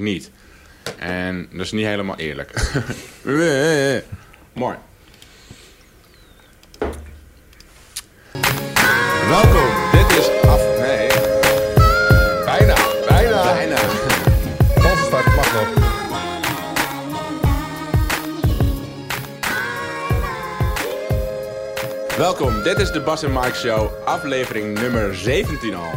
niet. En dat is niet helemaal eerlijk. Mooi. Welkom, dit is af... Nee, Bijna, bijna. bijna. Valse mag nog. Welkom, dit is de Bas en Mike Show, aflevering nummer 17 al.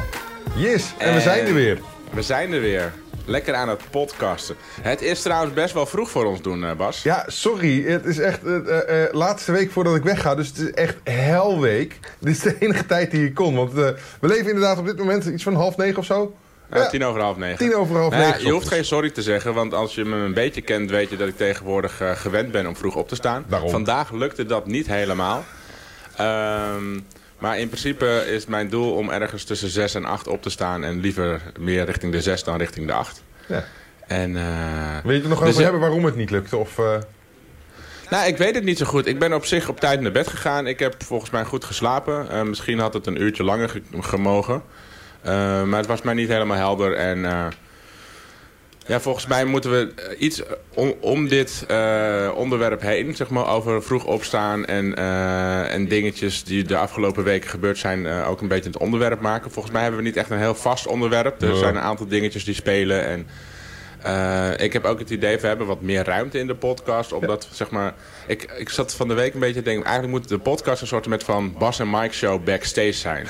Yes, en we zijn er weer. We zijn er weer. Lekker aan het podcasten. Het is trouwens best wel vroeg voor ons doen, eh, Bas. Ja, sorry. Het is echt de uh, uh, laatste week voordat ik wegga. Dus het is echt helweek. Dit is de enige tijd die ik kon. Want uh, we leven inderdaad op dit moment iets van half negen of zo. Ja, tien over half negen. Tien over half Nou ja, negen. je hoeft geen sorry te zeggen, want als je me een beetje kent, weet je dat ik tegenwoordig gewend ben om vroeg op te staan. Daarom. Vandaag lukte dat niet helemaal. Ehm, maar in principe is mijn doel om ergens tussen 6 en 8 op te staan. En liever meer richting de 6 dan richting de 8. Ja. En, eh, Weet je er nog dus over hebben waarom het niet lukte? Of, eh, Nou, ik weet het niet zo goed. Ik ben op zich op tijd naar bed gegaan. Ik heb volgens mij goed geslapen. Eh, misschien had het een uurtje langer ge- gemogen. Maar het was mij niet helemaal helder. En ja, volgens mij moeten we eh, iets om, om dit eh, onderwerp heen, zeg maar, over vroeg opstaan en, eh, en dingetjes die de afgelopen weken gebeurd zijn, eh, ook een beetje het onderwerp maken. Volgens mij hebben we niet echt een heel vast onderwerp. Er zijn een aantal dingetjes die spelen en... Eh, ik heb ook het idee, we hebben wat meer ruimte in de podcast. Omdat, zeg maar, ik, ik zat van de week een beetje te denken... eigenlijk moet de podcast een soort met van Bas en Mike show backstage zijn.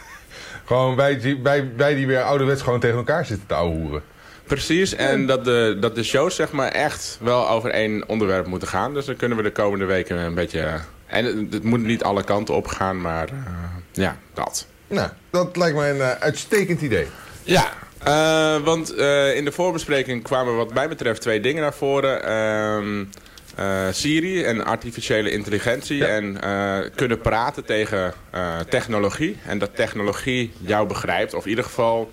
gewoon wij die, wij, wij die weer ouderwets gewoon tegen elkaar zitten te ouwehoeren. Precies, en dat de, dat de shows zeg maar echt wel over één onderwerp moeten gaan. Dus dan kunnen we de komende weken een beetje... En het, het moet niet alle kanten op gaan, maar eh, ja, dat. Nou, dat lijkt mij een eh, uitstekend idee. Ja, eh, want eh, in de voorbespreking kwamen wat mij betreft twee dingen naar voren. Ehm, eh, Siri en artificiële intelligentie Ja. en eh, kunnen praten tegen eh, technologie. En dat technologie jou begrijpt, of in ieder geval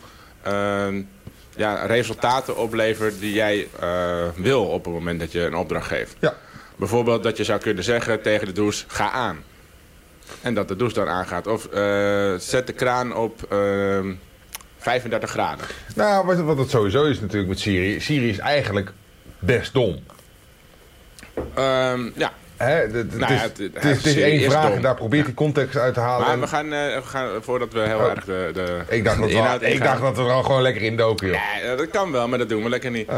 ja, resultaten oplevert die jij eh, wil op het moment dat je een opdracht geeft. Ja. Bijvoorbeeld dat je zou kunnen zeggen tegen de douche, ga aan. En dat de douche dan aangaat. Of eh, zet de kraan op ehm, 35 graden. Nou, wat, wat het sowieso is natuurlijk met Siri. Siri is eigenlijk best dom. Ehm, ja, Hè, Nou ja, het, is, het- het is, het is Siri één vraag en daar probeert hij context uit te halen. maar en- we gaan, eh, we gaan voordat we heel Oh. erg de, de, ik dacht, de dat we, ik dacht dat we er al gewoon lekker in doken, joh. Nee, dat kan wel, maar dat doen we lekker niet. Ah.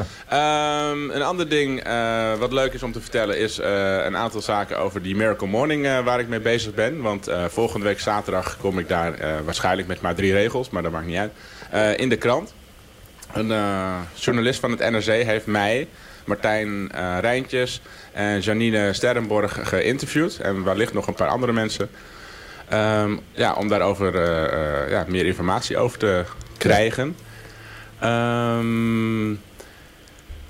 Ehm, een ander ding eh, wat leuk is om te vertellen is eh, een aantal zaken over die Miracle Morning waar ik mee bezig ben. Want volgende week zaterdag kom ik daar waarschijnlijk met maar drie regels, maar dat maakt niet uit. In de krant. Een journalist van het NRC heeft mij, Martijn eh Rijntjes en Janine Sterrenborg geïnterviewd. En wellicht nog een paar andere mensen. Ehm, ja, om daarover eh, eh, ja, meer informatie over te krijgen. Ehm,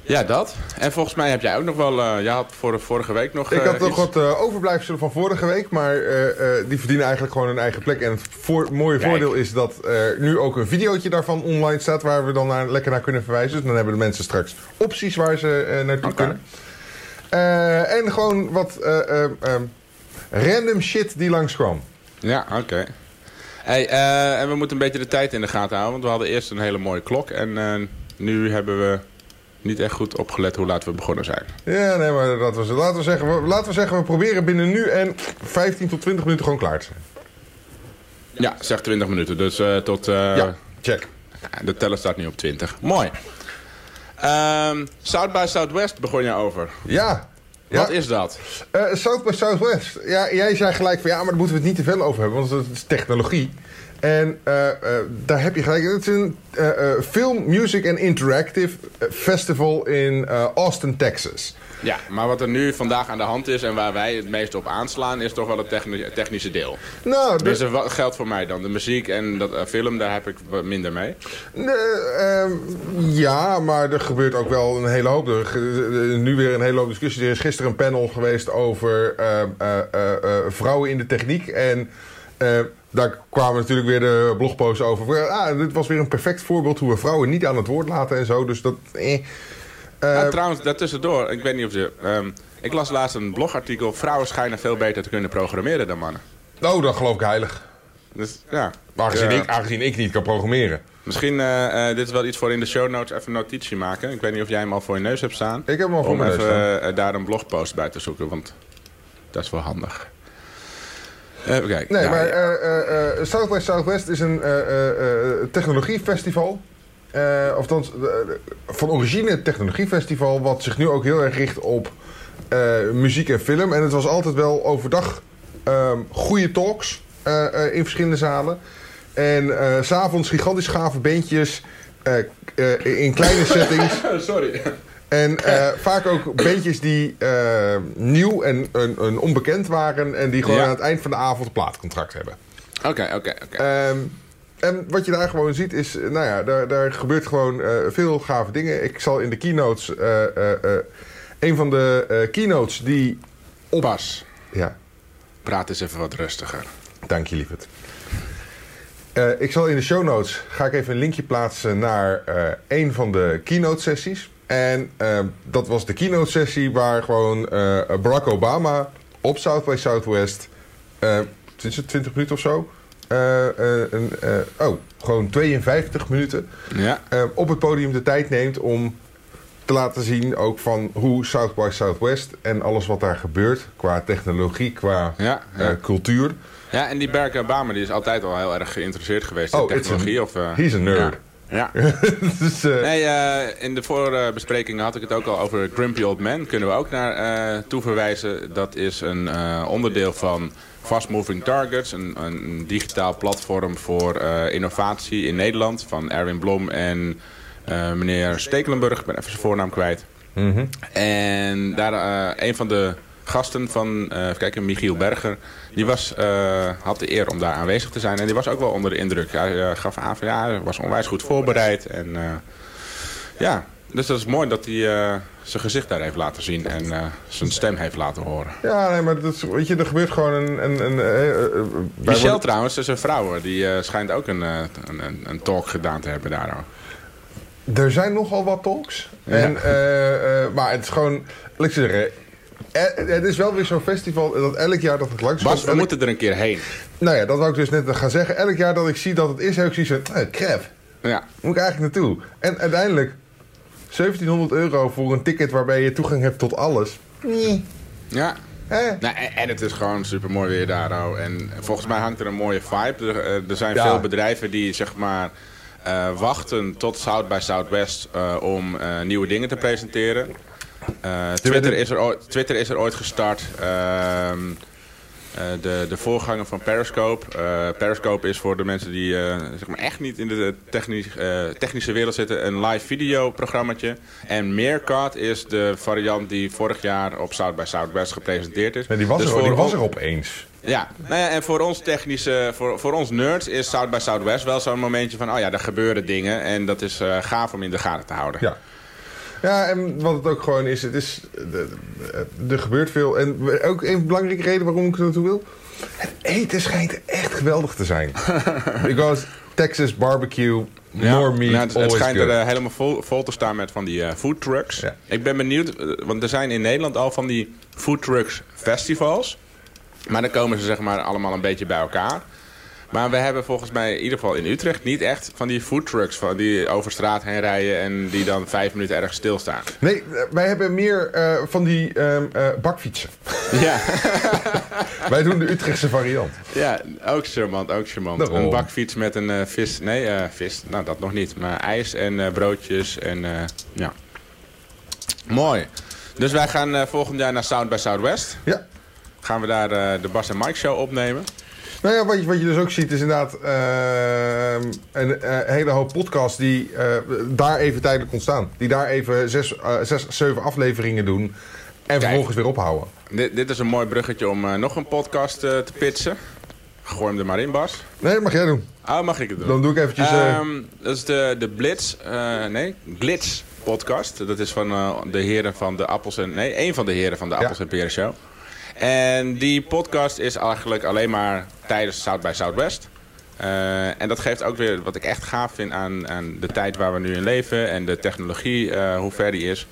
ja, dat. En volgens mij heb jij ook nog wel... eh jij had voor, vorige week nog Ik eh, had nog iets- wat eh, overblijfselen van vorige week, maar eh, eh, die verdienen eigenlijk gewoon hun eigen plek. En het voor, mooie Kijk. voordeel is dat er nu ook een videootje daarvan online staat, waar we dan naar, lekker naar kunnen verwijzen. Dus dan hebben de mensen straks opties waar ze eh, naartoe Oké. kunnen. Eh, en gewoon wat eh, eh, eh, random shit die langskwam. Ja, oké. Hey, eh, en we moeten een beetje de tijd in de gaten houden. Want we hadden eerst een hele mooie klok. En eh, nu hebben we niet echt goed opgelet hoe laat we begonnen zijn. Ja, nee, maar dat was. Laten we, zeggen, we, laten we zeggen, we proberen binnen nu en 15 tot 20 minuten gewoon klaar te zijn. Ja, zeg 20 minuten. Dus eh, tot... eh, ja, check. De teller staat nu op 20. Mooi. Ehm, South by Southwest begon je over. Ja. ja. Wat is dat? Eh, South by Southwest. Ja, jij zei gelijk van ja, maar daar moeten we het niet te veel over hebben, want het is technologie. En eh, eh, daar heb je gelijk. Het is een eh, Film, Music and Interactive Festival in Austin, Texas. Ja, maar wat er nu vandaag aan de hand is en waar wij het meest op aanslaan, is toch wel het techni- technische deel. Nou, Dus wat geldt voor mij dan. De muziek en dat film, daar heb ik wat minder mee. ehm, ja, maar er gebeurt ook wel een hele hoop. Er, nu weer een hele hoop discussie. Er is gisteren een panel geweest over eh, eh, eh, eh, vrouwen in de techniek. En daar kwamen natuurlijk weer de blogposts over. Ah, dit was weer een perfect voorbeeld hoe we vrouwen niet aan het woord laten en zo. Dus dat... Eh. Eh, Ah, trouwens, daartussendoor, ik weet niet of je... ehm, ik las laatst een blogartikel. Vrouwen schijnen veel beter te kunnen programmeren dan mannen. oh, dat geloof ik heilig. Dus, ja. Aangezien, ik, aangezien ik niet kan programmeren. Misschien, eh, eh, dit is wel iets voor in de show notes, even een notitie maken. Ik weet niet of jij hem al voor je neus hebt staan. Ik heb hem al voor Om mijn neus even staan. eh, daar een blogpost bij te zoeken, want dat is wel handig. Even kijken. Nee, maar ja. eh, eh, eh, South by Southwest is een technologiefestival. Of althans, van origine een technologiefestival... wat zich nu ook heel erg richt op muziek en film. En het was altijd wel overdag ehm goede talks in verschillende zalen. En s s'avonds gigantisch gave bandjes... in kleine settings. Sorry. En eh, vaak ook beentjes die eh, nieuw en, en, en onbekend waren... en die gewoon Ja. aan het eind van de avond een plaatcontract hebben. Oké, oké, oké. Ehm, en wat je daar gewoon ziet is... eh, nou ja, daar, daar gebeurt gewoon veel gave dingen. Ik zal in de keynotes... een van de keynotes die... Bas, Ja, praat eens even wat rustiger. dank je lieverd. Ik zal in de show notes ga ik even een linkje plaatsen naar een van de keynote sessies. En eh, dat was de keynote sessie waar gewoon eh, Barack Obama op South by Southwest, eh is het 20 minuten of zo? Oh, gewoon 52 minuten Ja, op het podium de tijd neemt om te laten zien ook van hoe South by Southwest en alles wat daar gebeurt qua technologie, qua ja, ja. cultuur. ja, en die Barack Obama die is altijd al heel erg geïnteresseerd geweest in Oh, technologie. a- of, he's a nerd. Ja. Ja. dus, eh, Nee, eh, in de voorbesprekingen had ik het ook al over Grumpy Old Man. Kunnen we ook naar eh toe verwijzen. Dat is een eh, onderdeel van Fast Moving Targets. Een, een digitaal platform voor eh, innovatie in Nederland. Van Erwin Blom en eh, meneer Stekelenburg. Ik ben even zijn voornaam kwijt. mhm. En daar eh, een van de gasten van, eh even kijken, Michiel Berger, die was, eh, had de eer om daar aanwezig te zijn. En die was ook wel onder de indruk. Hij eh, gaf aan van ja, was onwijs goed voorbereid. En ja, dus dat is mooi dat hij zijn gezicht daar heeft laten zien en zijn stem heeft laten horen. Ja, nee, maar dat is, weet je, er gebeurt gewoon een... een, een worden- trouwens, is een vrouw, die schijnt ook een, een, een, talk gedaan te hebben daar. ook. Er zijn nogal wat talks. Ja. En, maar het is gewoon... Laat ik zeggen... eh, Het is wel weer zo'n festival dat elk jaar dat het langs Bas, we elk- moeten er een keer heen. Nou ja, dat wou ik dus net gaan zeggen. Elk jaar dat ik zie dat het is, heb ik zoiets van... Eh, crap, Ja, moet ik eigenlijk naartoe? En uiteindelijk... 1700 euro voor een ticket waarbij je toegang hebt tot alles. Nee. ja. Hè? Nou, en, en het is gewoon super mooi weer daar. Oh. En volgens mij hangt er een mooie vibe. Er, eh, er zijn Ja. veel bedrijven die zeg maar eh, wachten tot South by Southwest eh, om eh, nieuwe dingen te presenteren. Eh, Twitter, is er ooit, Twitter is er ooit gestart. Ehm, eh, de, de voorganger van Periscope. Eh, Periscope is voor de mensen die zeg maar echt niet in de technisch, technische wereld zitten een live video programmaatje. En Meerkat is de variant die vorig jaar op South by Southwest gepresenteerd is. Nee, die was, Dus er, die was er opeens. Ja, nou ja, en voor ons technische, voor, voor ons nerds is South by Southwest wel zo'n momentje van, oh ja, er gebeuren dingen en dat is gaaf om in de gaten te houden. Ja. Ja, en wat het ook gewoon is, het is er gebeurt veel. En ook een belangrijke reden waarom ik er naartoe wil. Het eten schijnt echt geweldig te zijn. Because Texas barbecue, Ja, more meat, nou, het, het schijnt good. er eh, helemaal vol, vol te staan met van die eh, food trucks. Ja. Ik ben benieuwd, eh, want er zijn in Nederland al van die food trucks festivals. Maar dan komen ze zeg maar allemaal een beetje bij elkaar. Maar we hebben volgens mij, in ieder geval in Utrecht, niet echt van die food trucks van die over straat heen rijden en die dan vijf minuten ergens stilstaan. Nee, eh, wij hebben meer eh, van die ehm, eh, bakfietsen. Ja. wij doen de Utrechtse variant. Ja, ook charmant, ook charmant. Daarom. Een bakfiets met een vis. Nee, vis. Nou, dat nog niet. Maar ijs en broodjes en ja. Mooi. Dus wij gaan volgend jaar naar South by Southwest. Ja. Gaan we daar de Bas en Mike show opnemen. Nou ja, wat je, wat je dus ook ziet is inderdaad ehm, een eh, hele hoop podcasts die eh, daar even tijdelijk ontstaan. Die daar even zes, eh, zes, zeven afleveringen doen en vervolgens weer ophouden. Dit, dit is een mooi bruggetje om nog een podcast te pitchen. Gooi hem er maar in, Bas. Nee, dat mag jij doen. Oh, mag ik het doen? Dan doe ik eventjes... eh, Ehm, dat is de, de Blitz, nee, Glitz podcast. Dat is van de heren van de Appels en... Nee, één van de heren van de Appels en Peren Show. En die podcast is eigenlijk alleen maar tijdens South by Southwest. Eh, en dat geeft ook weer wat ik echt gaaf vind aan, de tijd waar we nu in leven. En de technologie, eh, hoe ver die is.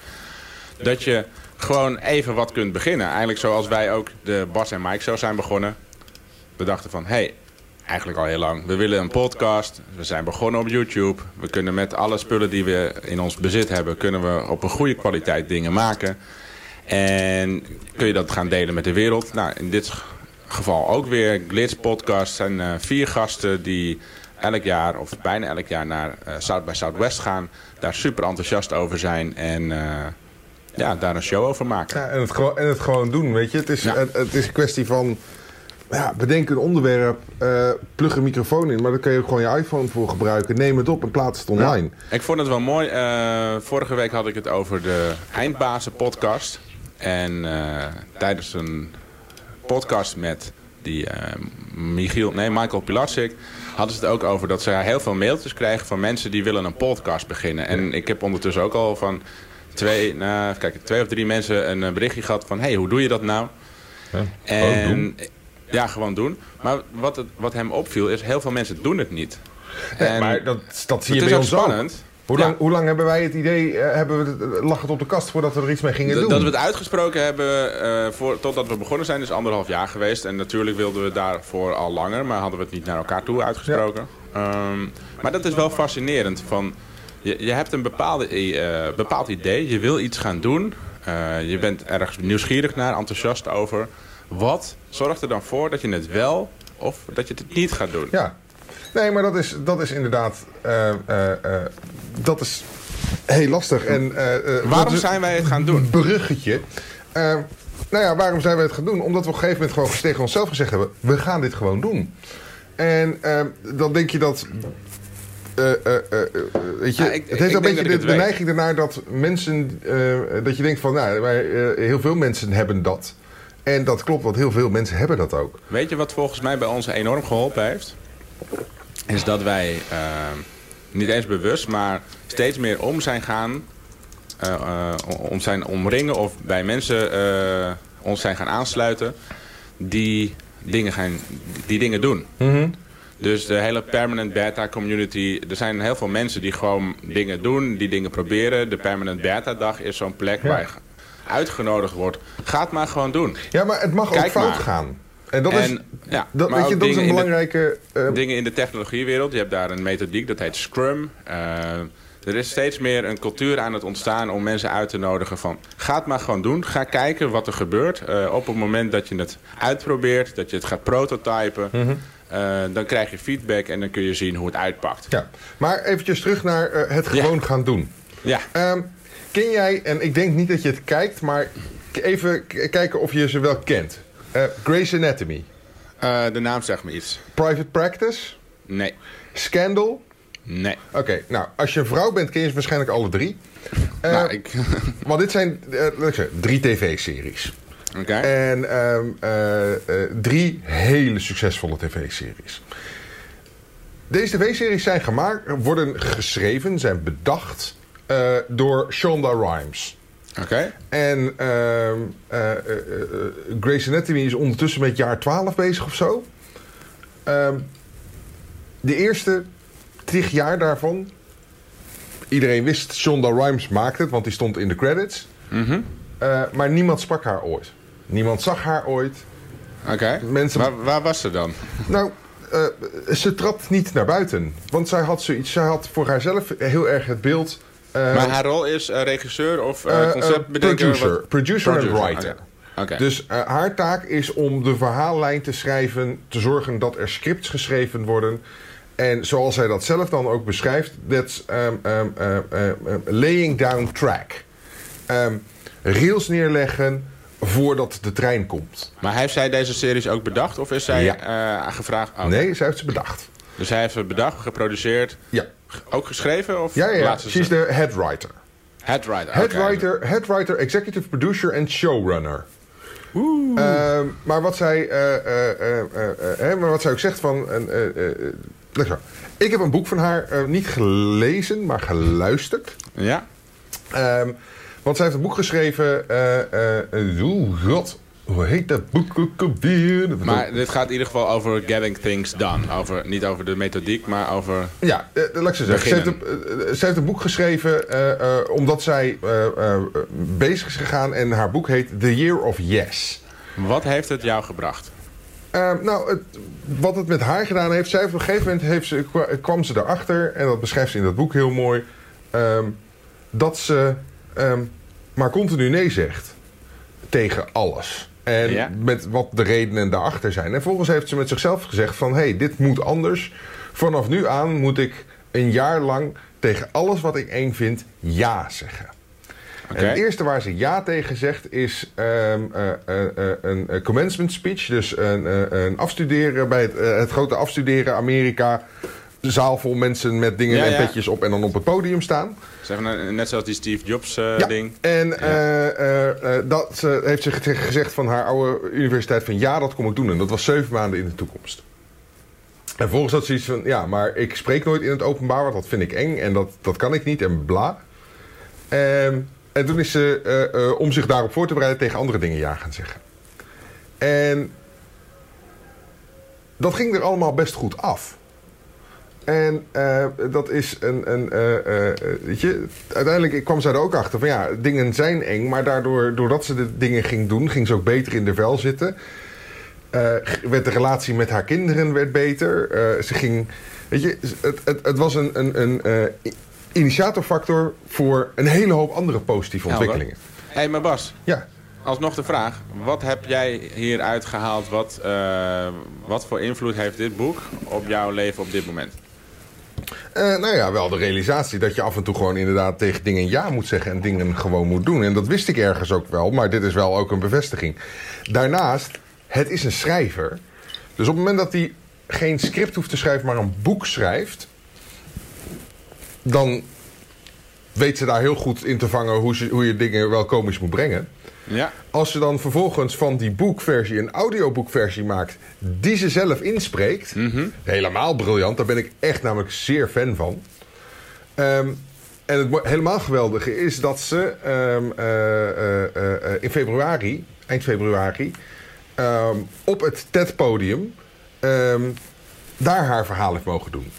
Dat je gewoon even wat kunt beginnen. Eigenlijk zoals wij ook de Bas en Mike Show zijn begonnen. We dachten van, hey, eigenlijk al heel lang. We willen een podcast. We zijn begonnen op YouTube. We kunnen met alle spullen die we in ons bezit hebben... kunnen we op een goede kwaliteit dingen maken. En kun je dat gaan delen met de wereld. Nou, in dit geval ook weer. Glitz Podcast zijn uh, vier gasten die elk jaar, of bijna elk jaar, naar uh, South by Southwest gaan. Daar super enthousiast over zijn en uh, ja, daar een show over maken. Ja, en, het gewoon, en het gewoon doen, weet je. Het is, ja. het, het, is een kwestie van... Ja, bedenk een onderwerp, uh, plug een microfoon in... maar daar kun je ook gewoon je iPhone voor gebruiken. Neem het op en plaats het online. Ja, ik vond het wel mooi. vorige week had ik het over de Eindbazen podcast. En tijdens een podcast met die Michiel, nee, Michael Pilacic hadden ze het ook over dat ze heel veel mailtjes krijgen van mensen die willen een podcast beginnen. En ik heb ondertussen ook al van twee, nou, kijk, twee of drie mensen een berichtje gehad van... hey, hoe doe je dat nou? Ja, en, doen. Ja, gewoon doen. Maar wat, het, wat hem opviel is, heel veel mensen doen het niet. En maar dat, dat zie je bij ons spannend. Ook. Hoe lang, hoe lang hebben wij het idee, uh, hebben we het, lag het op de kast voordat we er iets mee gingen doen? Dat we het uitgesproken hebben uh, voor, totdat we begonnen zijn is anderhalf jaar geweest. En natuurlijk wilden we daarvoor al langer, maar hadden we het niet naar elkaar toe uitgesproken. Um, maar dat is wel fascinerend. Van, je, je hebt een bepaalde, uh, bepaald idee, je wil iets gaan doen. je bent ergens nieuwsgierig naar, enthousiast over. Wat zorgt er dan voor dat je het wel of dat je het niet gaat doen? Ja, Nee, maar dat is, dat is inderdaad... Uh, uh, uh, dat is heel lastig. En, waarom zijn wij het gaan doen? Bruggetje. nou ja, waarom zijn wij het gaan doen? Omdat we op een gegeven moment gewoon tegen onszelf gezegd hebben... we gaan dit gewoon doen. En dan denk je dat... weet je, Ja, ik- het heeft een beetje de, neiging ernaar dat mensen... dat je denkt van, nou, wij, heel veel mensen hebben dat. En dat klopt, want heel veel mensen hebben dat ook. Weet je wat volgens mij bij ons enorm geholpen heeft? Is dat wij uh, niet eens bewust, maar steeds meer om zijn gaan... Uh, uh, om zijn omringen of bij mensen uh, ons zijn gaan aansluiten... die dingen, gaan, die dingen doen. Dus de hele permanent beta community. Er zijn heel veel mensen die gewoon dingen doen, die dingen proberen. De permanent beta dag is zo'n plek Ja. waar je uitgenodigd wordt. Ga het maar gewoon doen. Ja, maar het mag ook fout maar. gaan. En dat is, ja, dat, maar je, dat is een de- belangrijke... eh, dingen in de technologiewereld. Je hebt daar een methodiek, dat heet Scrum. Eh, er is steeds meer een cultuur aan het ontstaan om mensen uit te nodigen van... ga het maar gewoon doen. Ga kijken wat er gebeurt. Eh, op het moment dat je het uitprobeert, dat je het gaat prototypen... Mhm. dan krijg je feedback en dan kun je zien hoe het uitpakt. ja. Maar eventjes terug naar het gewoon gaan doen. Ja, Ehm, ken jij, en ik denk niet dat je het kijkt, maar even kijken of je ze wel kent. Eh Grey's Anatomy, Eh, de naam zegt me iets. Private Practice, Nee, Scandal. nee. Oké, nou, als je een vrouw bent, ken je ze waarschijnlijk alle drie. Eh, nou, ik... Want dit zijn, ik zeggen, drie tv-series. Oké. En ehm, eh, eh, drie hele succesvolle tv-series. Deze tv-series zijn gemaakt, worden geschreven, zijn bedacht door Shonda Rhimes. Oké. En eh, eh, Grey's Anatomy is ondertussen met jaar 12 bezig of zo. Ehm, de eerste tig jaar daarvan... Iedereen wist, Shonda Rhimes maakte het, want die stond in de credits. Mhm. Eh, maar niemand sprak haar ooit. Niemand zag haar ooit. Oké. Mensen- Waar, waar was ze dan? Nou, eh, ze trad niet naar buiten. Want zij had zoiets. Zij had voor haarzelf heel erg het beeld. Eh, maar haar rol is eh, regisseur of eh, eh, conceptbedenker? producer. Wat- Producer en writer. Dus haar taak is om de verhaallijn te schrijven, te zorgen dat er scripts geschreven worden. En zoals zij dat zelf dan ook beschrijft, that's um, um, uh, uh, uh, laying down track. Um, rails neerleggen voordat de trein komt. Maar heeft zij deze series ook bedacht of is zij Ja. gevraagd? Oh, Nee, zij heeft ze bedacht. Dus hij heeft het bedacht, geproduceerd, Ja, ook geschreven? Of ja, ja. ze She's ze- the head writer. Head writer. Head oké. writer, head writer, executive producer en showrunner. Ehm, maar, wat zij, eh, eh, eh, hè, maar wat zij ook zegt van... Ik heb een boek van haar niet gelezen, maar geluisterd. Ja? Ehm, want zij heeft een boek geschreven... Oeh, god, hoe heet dat boek ook alweer? Maar dit gaat in ieder geval over getting things done. Over, niet over de methodiek, maar over... Ja, eh, laat ik zeggen. Ze heeft, een, eh, ze heeft een boek geschreven eh, eh, omdat zij bezig is gegaan. En haar boek heet The Year of Yes. Wat heeft het jou gebracht? Nou, het, wat het met haar gedaan heeft... Zij op een gegeven moment heeft ze, kwam ze erachter... en dat beschrijft ze in dat boek heel mooi... ehm, dat ze ehm, maar continu nee zegt tegen alles. En Ja. met wat de redenen daarachter zijn. En volgens heeft ze met zichzelf gezegd van... hé, hey, dit moet anders. Vanaf nu aan moet ik een jaar lang tegen alles wat ik eng vind ja zeggen. En het eerste waar ze ja tegen zegt is ehm, eh, eh, eh, een commencement speech. Dus een, een afstuderen bij het, het grote afstuderen Amerika. De zaal vol mensen met dingen Ja, en ja. petjes op en dan op het podium staan. Zeg maar, net zoals die Steve Jobs eh, Ja, ding. En eh, eh, dat heeft ze ge- gezegd van haar oude universiteit van ja, dat kom ik doen. En dat was zeven maanden in de toekomst. En volgens had ze iets van, ja, maar ik spreek nooit in het openbaar, want dat vind ik eng en dat, dat kan ik niet en bla. Ehm, en toen is ze, om zich daarop voor te bereiden, tegen andere dingen ja gaan zeggen. En dat ging er allemaal best goed af. En eh, dat is een. een eh, weet je, uiteindelijk kwam zij er ook achter van ja, dingen zijn eng, maar daardoor, doordat ze de dingen ging doen, ging ze ook beter in de vel zitten. Werd de relatie met haar kinderen werd beter. Ze ging. Weet je, het, het, het was een, een, een initiatorfactor voor een hele hoop andere positieve ontwikkelingen. Hé, hey, maar Bas, Ja. alsnog de vraag. Wat heb jij hieruit gehaald? Wat, wat voor invloed heeft dit boek op jouw leven op dit moment? Eh, nou ja, wel de realisatie dat je af en toe gewoon inderdaad tegen dingen ja moet zeggen en dingen gewoon moet doen. En dat wist ik ergens ook wel, maar dit is wel ook een bevestiging. Daarnaast, het is een schrijver. Dus op het moment dat hij geen script hoeft te schrijven, maar een boek schrijft, dan weet ze daar heel goed in te vangen hoe, hoe je dingen wel komisch moet brengen. Ja, Als ze dan vervolgens van die boekversie een audioboekversie maakt... die ze zelf inspreekt... helemaal briljant, daar ben ik echt namelijk zeer fan van. Ehm, en het helemaal geweldige is dat ze ehm, eh, eh, eh, in februari, eind februari... ehm, op het TED-podium daar haar verhaal heeft mogen doen.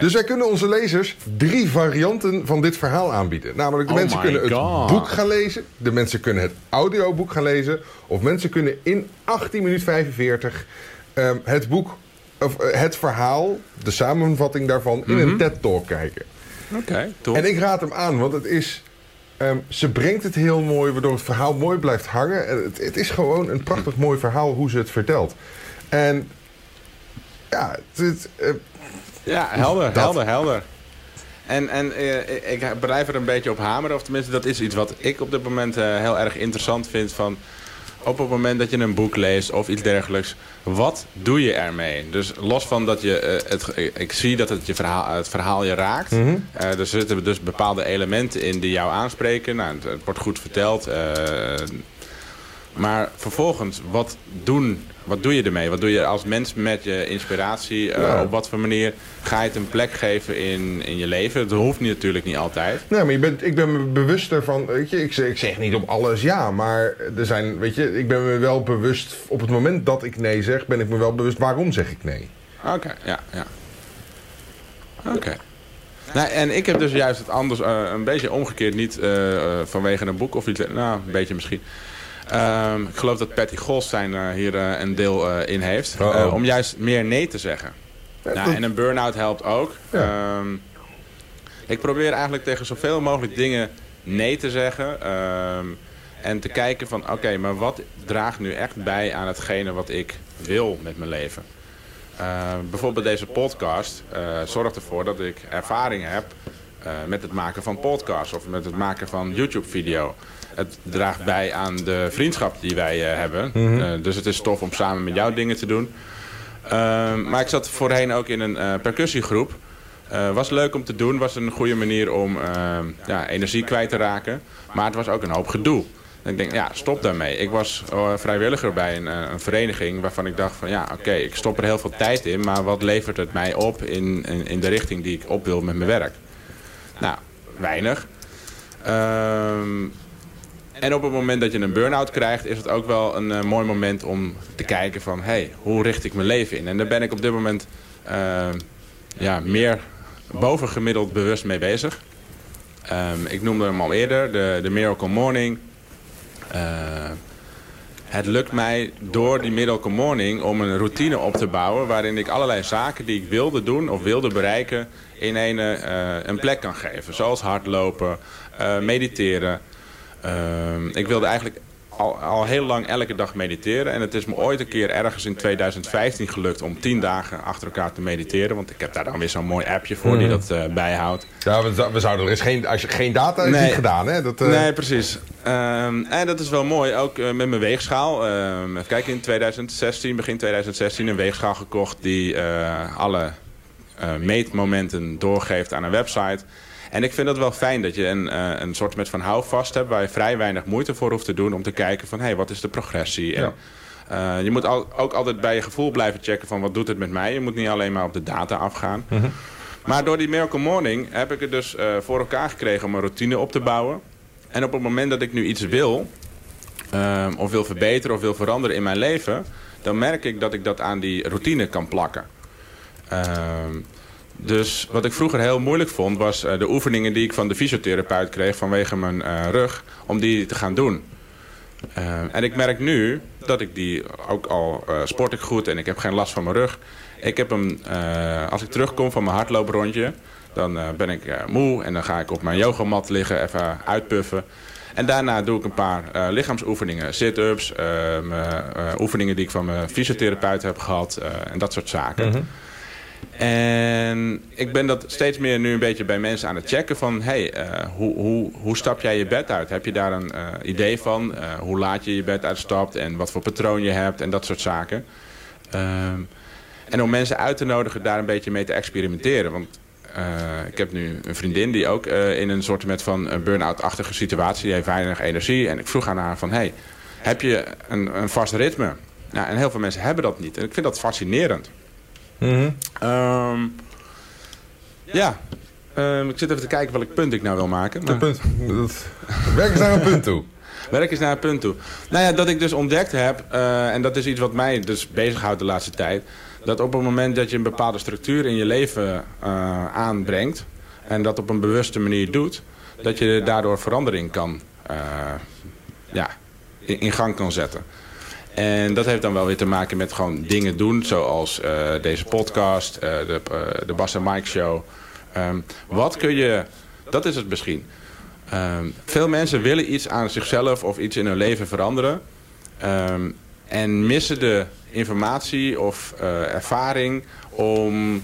Dus wij kunnen onze lezers drie varianten van dit verhaal aanbieden. Namelijk, de Oh mensen kunnen het boek gaan lezen. De mensen kunnen het audioboek gaan lezen. Of mensen kunnen in 18 minuten 45 ehm, het boek, of eh, het verhaal, de samenvatting daarvan, in Mhm. een TED-talk kijken. Oké, tof. En ik raad hem aan, want het is... ehm, ze brengt het heel mooi, waardoor het verhaal mooi blijft hangen. En het, het is gewoon een prachtig mooi verhaal hoe ze het vertelt. En ja, het, het, eh, Ja, helder, Dat. helder, helder. En, en eh, ik blijf er een beetje op hameren. Of tenminste, dat is iets wat ik op dit moment eh, heel erg interessant vind. Van op het moment dat je een boek leest of iets dergelijks. Wat doe je ermee? Dus los van dat je eh, het... Ik zie dat het, je verhaal, het verhaal je raakt. Mhm. Er zitten dus bepaalde elementen in die jou aanspreken. Nou, het, het wordt goed verteld. Maar vervolgens, wat, doen, wat doe je ermee? Wat doe je als mens met je inspiratie? Eh. Op wat voor manier ga je het een plek geven in, in je leven? Dat hoeft niet, natuurlijk niet altijd. Nee, maar je bent, ik ben me bewust ervan. Weet je, ik, zeg, ik zeg niet op alles ja, maar er zijn, weet je, ik ben me wel bewust. Op het moment dat ik nee zeg, ben ik me wel bewust waarom zeg ik nee. Oké, ja, ja. Oké. Nou, en ik heb dus juist het anders, eh, een beetje omgekeerd, niet eh, vanwege een boek of iets, nou, een beetje misschien. Ehm, ik geloof dat Patty Goldstein eh, hier eh, een deel eh, in heeft. Uh-oh. Eh, om juist meer nee te zeggen. Nou, en een burn-out helpt ook. Ja. Ehm, ik probeer eigenlijk tegen zoveel mogelijk dingen nee te zeggen. ehm, en te kijken van, oké, maar wat draagt nu echt bij aan hetgene wat ik wil met mijn leven? Uh, bijvoorbeeld deze podcast uh, zorgt ervoor dat ik ervaring heb uh, met het maken van podcasts of met het maken van YouTube-video. Het draagt bij aan de vriendschap die wij uh, hebben. Mm -hmm. dus het is tof om samen met jou dingen te doen. Ehm, maar ik zat voorheen ook in een percussiegroep. Uh, was leuk om te doen, was een goede manier om ja, energie kwijt te raken. Maar het was ook een hoop gedoe. En ik denk, ja, stop daarmee. Ik was uh, vrijwilliger bij een, een, vereniging waarvan ik dacht van, ja, oké, okay, ik stop er heel veel tijd in, maar wat levert het mij op in, in, in, de richting die ik op wil met mijn werk? Nou, weinig. Um, en op het moment dat je een burn-out krijgt, is het ook wel een uh, mooi moment om te kijken van, hé, hey, hoe richt ik mijn leven in? En daar ben ik op dit moment uh, ja, meer bovengemiddeld bewust mee bezig. Um, ik noemde hem al eerder, de, de Miracle Morning. Uh, het lukt mij door die Miracle Morning om een routine op te bouwen... waarin ik allerlei zaken die ik wilde doen of wilde bereiken... in een, uh, een plek kan geven. Zoals hardlopen, uh, mediteren. Uh, ik wilde eigenlijk al, al heel lang elke dag mediteren. En het is me ooit een keer ergens in 2015 gelukt om tien dagen achter elkaar te mediteren. Want ik heb daar dan weer zo'n mooi appje voor die dat uh, bijhoudt. Ja, we, we, zouden er is geen, als je geen data is niet gedaan, hè? Dat, uh... Nee, precies. Um, en dat is wel mooi, ook uh, met mijn weegschaal. Um, even kijken, in 2016, begin 2016, een weegschaal gekocht die alle meetmomenten doorgeeft aan een website. En ik vind het wel fijn dat je een, uh, een soort met van houvast hebt... waar je vrij weinig moeite voor hoeft te doen om te kijken van... hé, hey, wat is de progressie? En, uh, je moet al, ook altijd bij je gevoel blijven checken van wat doet het met mij. Je moet niet alleen maar op de data afgaan. Mm -hmm. Maar door die Miracle Morning heb ik het dus uh, voor elkaar gekregen om een routine op te bouwen. En op het moment dat ik nu iets wil... of wil verbeteren of wil veranderen in mijn leven... dan merk ik dat ik dat aan die routine kan plakken. Dus wat ik vroeger heel moeilijk vond... was uh, de oefeningen die ik van de fysiotherapeut kreeg vanwege mijn uh, rug... om die te gaan doen. Uh, en ik merk nu dat ik die ook al sport ik goed en ik heb geen last van mijn rug. Ik heb hem, als ik terugkom van mijn hardlooprondje... dan ben ik moe en dan ga ik op mijn yogamat liggen, even uitpuffen... En daarna doe ik een paar lichaamsoefeningen, sit-ups, oefeningen die ik van mijn fysiotherapeut heb gehad en dat soort zaken. -hmm. En ik ben dat steeds meer nu een beetje bij mensen aan het checken van... hey, uh, hoe, hoe, hoe stap jij je bed uit? Heb je daar een uh, idee van? Uh, hoe laat je je bed uitstapt en wat voor patroon je hebt en dat soort zaken. Um, en om mensen uit te nodigen daar een beetje mee te experimenteren. Want ik heb nu een vriendin die ook in een soort met van burn-out-achtige situatie... die heeft weinig energie. En ik vroeg aan haar van... hey, heb je een, een vast ritme? Nou, en heel veel mensen hebben dat niet. En ik vind dat fascinerend. Mm. Um, ja, um, ik zit even te kijken welk punt ik nou wil maken. Maar... Punt. Dat... Werk eens naar een punt toe. Werk eens naar een punt toe. Nou ja, dat ik dus ontdekt heb, uh, en dat is iets wat mij dus bezighoudt de laatste tijd... dat op het moment dat je een bepaalde structuur in je leven uh, aanbrengt... en dat op een bewuste manier doet... dat je daardoor verandering kan, uh, ja, in, in gang kan zetten. En dat heeft dan wel weer te maken met gewoon dingen doen, zoals uh, deze podcast, uh, de, uh, de Bas en Mike Show. Um, wat kun je, dat is het misschien. Um, veel mensen willen iets aan zichzelf of iets in hun leven veranderen. Um, en missen de informatie of ervaring om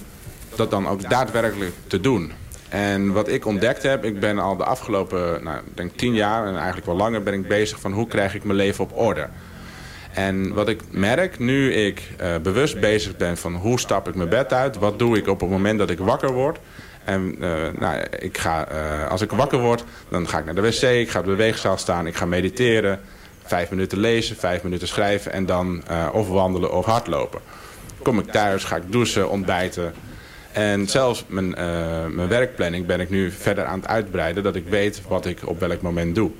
dat dan ook daadwerkelijk te doen. En wat ik ontdekt heb, ik ben al de afgelopen, nou, denk tien jaar en eigenlijk wel langer ben ik bezig van hoe krijg ik mijn leven op orde. En wat ik merk nu ik uh, bewust bezig ben van hoe stap ik mijn bed uit, wat doe ik op het moment dat ik wakker word. En uh, nou, ik ga, uh, als ik wakker word, dan ga ik naar de wc, ik ga op de weegzaal staan, ik ga mediteren. Vijf minuten lezen, vijf minuten schrijven en dan of wandelen of hardlopen. Kom ik thuis, ga ik douchen, ontbijten. En zelfs mijn, mijn werkplanning ben ik nu verder aan het uitbreiden, dat ik weet wat ik op welk moment doe.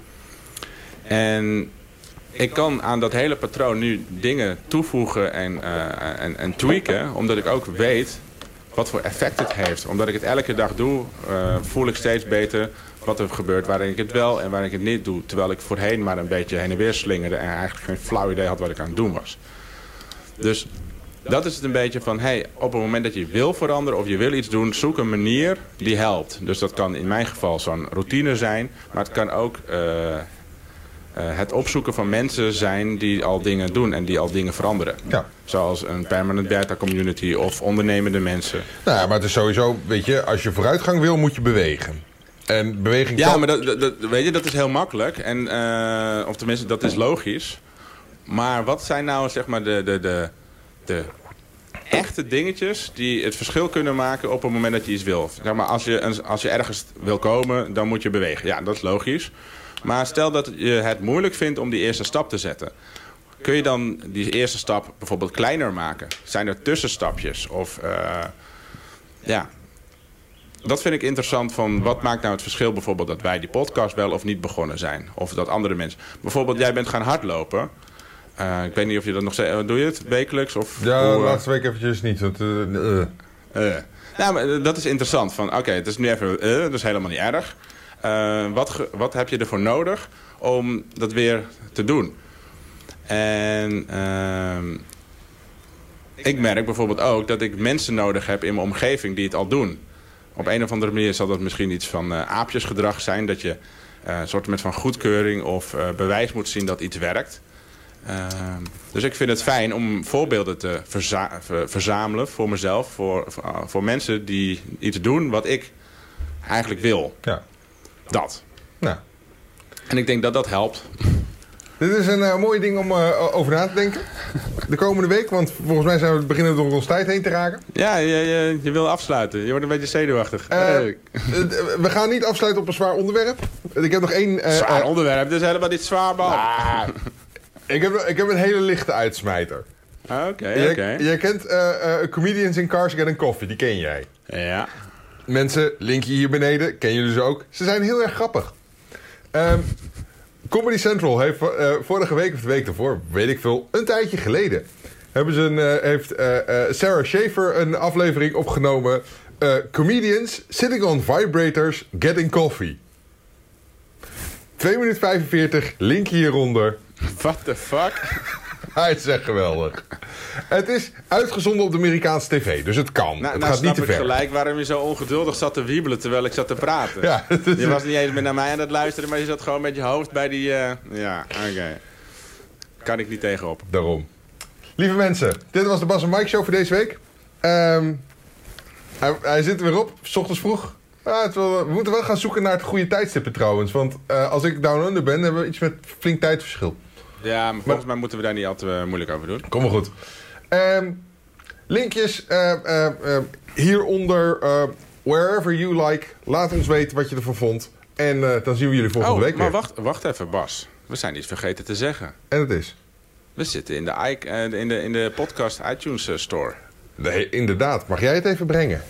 En ik kan aan dat hele patroon nu dingen toevoegen en, uh, en, en tweaken. Omdat ik ook weet wat voor effect het heeft. Omdat ik het elke dag doe, uh, voel ik steeds beter wat er gebeurt waarin ik het wel en waarin ik het niet doe. Terwijl ik voorheen maar een beetje heen en weer slingerde en eigenlijk geen flauw idee had wat ik aan het doen was. Dus dat is het een beetje van, hey, op het moment dat je wil veranderen of je wil iets doen, zoek een manier die helpt. Dus dat kan in mijn geval zo'n routine zijn, maar het kan ook... Uh, het opzoeken van mensen zijn die al dingen doen en die al dingen veranderen. Ja. Zoals een permanent beta community of ondernemende mensen. Nou ja, maar het is sowieso, weet je, als je vooruitgang wil, moet je bewegen. En beweging Ja, maar dat, dat, weet je, dat is heel makkelijk. En, uh, of tenminste, dat is logisch. Maar wat zijn nou zeg maar de, de, de, de echte dingetjes die het verschil kunnen maken op het moment dat je iets wil? Zeg maar, als je, als je ergens wil komen, dan moet je bewegen. Ja, dat is logisch. Maar stel dat je het moeilijk vindt om die eerste stap te zetten. Kun je dan die eerste stap bijvoorbeeld kleiner maken? Zijn er tussenstapjes? Of uh, ja, dat vind ik interessant van wat maakt nou het verschil bijvoorbeeld dat wij die podcast wel of niet begonnen zijn. Of dat andere mensen. Bijvoorbeeld jij bent gaan hardlopen. Uh, ik weet niet of je dat nog steeds... Doe je het wekelijks? Of ja, de laatste week eventjes niet. Want, uh, uh. Nou, maar dat is interessant. Oké, okay, het is nu even... dat is helemaal niet erg. Uh, wat, wat heb je ervoor nodig om dat weer te doen? En ehm, ik merk bijvoorbeeld ook dat ik mensen nodig heb in mijn omgeving die het al doen. Op een of andere manier zal dat misschien iets van uh, aapjesgedrag zijn. Dat je een soort met van goedkeuring of bewijs moet zien dat iets werkt. Ehm, dus ik vind het fijn om voorbeelden te verza verzamelen voor mezelf. Voor, voor, mensen die iets doen wat ik eigenlijk wil. Ja. Dat. Nou. En ik denk dat dat helpt. Dit is een uh, mooi ding om uh, over na te denken. De komende week, want volgens mij zijn we beginnen door ons tijd heen te raken. Ja, je, je, je wil afsluiten. Je wordt een beetje zenuwachtig. Uh, we gaan niet afsluiten op een zwaar onderwerp. Ik heb nog één... zwaar onderwerp? Dit is helemaal niet zwaar, man. Nah, ik, heb, ik heb een hele lichte uitsmijter. Oké, oké. Okay. Jij kent Comedians in Cars Getting Coffee, die ken jij. Ja. Mensen, linkje hier beneden, ken jullie ze ook. Ze zijn heel erg grappig. Um, Comedy Central heeft uh, vorige week of de week ervoor, weet ik veel, een tijdje geleden... Hebben ze een, uh, heeft uh, Sarah Schaefer een aflevering opgenomen... Comedians Sitting on Vibrators Getting Coffee. 2 minuten 45, linkje hieronder. What the fuck? Hij is echt geweldig. Het is uitgezonden op de Amerikaanse tv, dus het kan. Nou, het nou gaat niet te ik ver. gelijk waarom je zo ongeduldig zat te wiebelen terwijl ik zat te praten. Ja, je was niet eens meer naar mij aan het luisteren, maar je zat gewoon met je hoofd bij die... Uh... Ja, oké. Okay. Kan ik niet tegenop. Daarom. Lieve mensen, dit was de Bas en Mike Show voor deze week. Um, hij, hij, zit er weer op, s ochtends vroeg. Ah, wel, we moeten wel gaan zoeken naar het goede tijdstippen trouwens. Want uh, als ik down under ben, hebben we iets met flink tijdverschil. Ja, maar volgens mij moeten we daar niet al te uh, moeilijk over doen. Kom maar goed. Um, linkjes uh, uh, hieronder, wherever you like. Laat ons weten wat je ervan vond. En dan zien we jullie volgende oh, week maar weer. wacht, wacht even Bas. We zijn iets vergeten te zeggen. En het is? We zitten in de, in de, in de podcast iTunes Store. Nee, inderdaad. Mag jij het even brengen?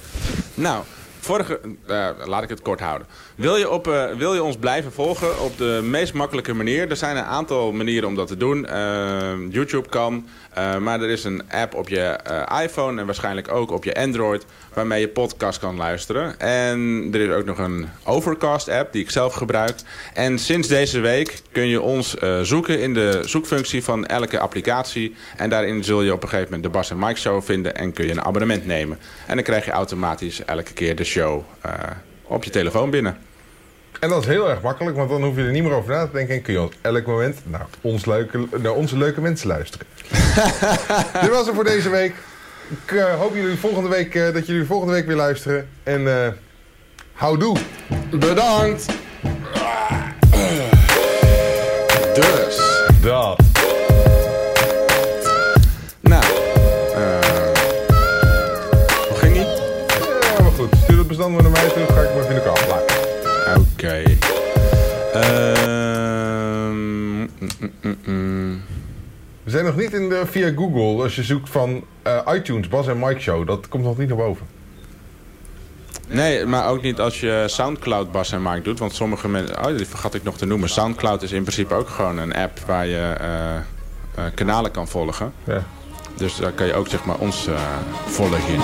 Nou, Vorige, uh, laat ik het kort houden. Wil je, op, uh, wil je ons blijven volgen op de meest makkelijke manier? Er zijn een aantal manieren om dat te doen. Uh, YouTube kan, maar er is een app op je iPhone en waarschijnlijk ook op je Android... waarmee je podcast kan luisteren. En er is ook nog een Overcast-app die ik zelf gebruik. En sinds deze week kun je ons zoeken in de zoekfunctie van elke applicatie. En daarin zul je op een gegeven moment de Bas en Mike Show vinden... en kun je een abonnement nemen. En dan krijg je automatisch elke keer de show op je telefoon binnen. En dat is heel erg makkelijk, want dan hoef je er niet meer over na te denken... en kun je op elk moment ons leuke, naar onze leuke mensen luisteren. Dit was het voor deze week. Ik uh, hoop jullie volgende week, uh, dat jullie volgende week weer luisteren. En uh, houdoe. Bedankt. Dus. Dat. Nou. hoe ging ie? Ja, maar goed. Stuur het bestand maar naar mij toe. Ga ik maar in de plaatsen. Oké. Okay. Um, mm, mm, mm. We zijn nog niet in de, via Google. Als je zoekt van uh, iTunes, Bas en Mike Show. Dat komt nog niet naar boven. Nee, maar ook niet als je Soundcloud Bas en Mike doet. Want sommige mensen... Oh, die vergat ik nog te noemen. Soundcloud is in principe ook gewoon een app waar je uh, uh, kanalen kan volgen. Ja. Dus daar kan je ook zeg maar ons volgen.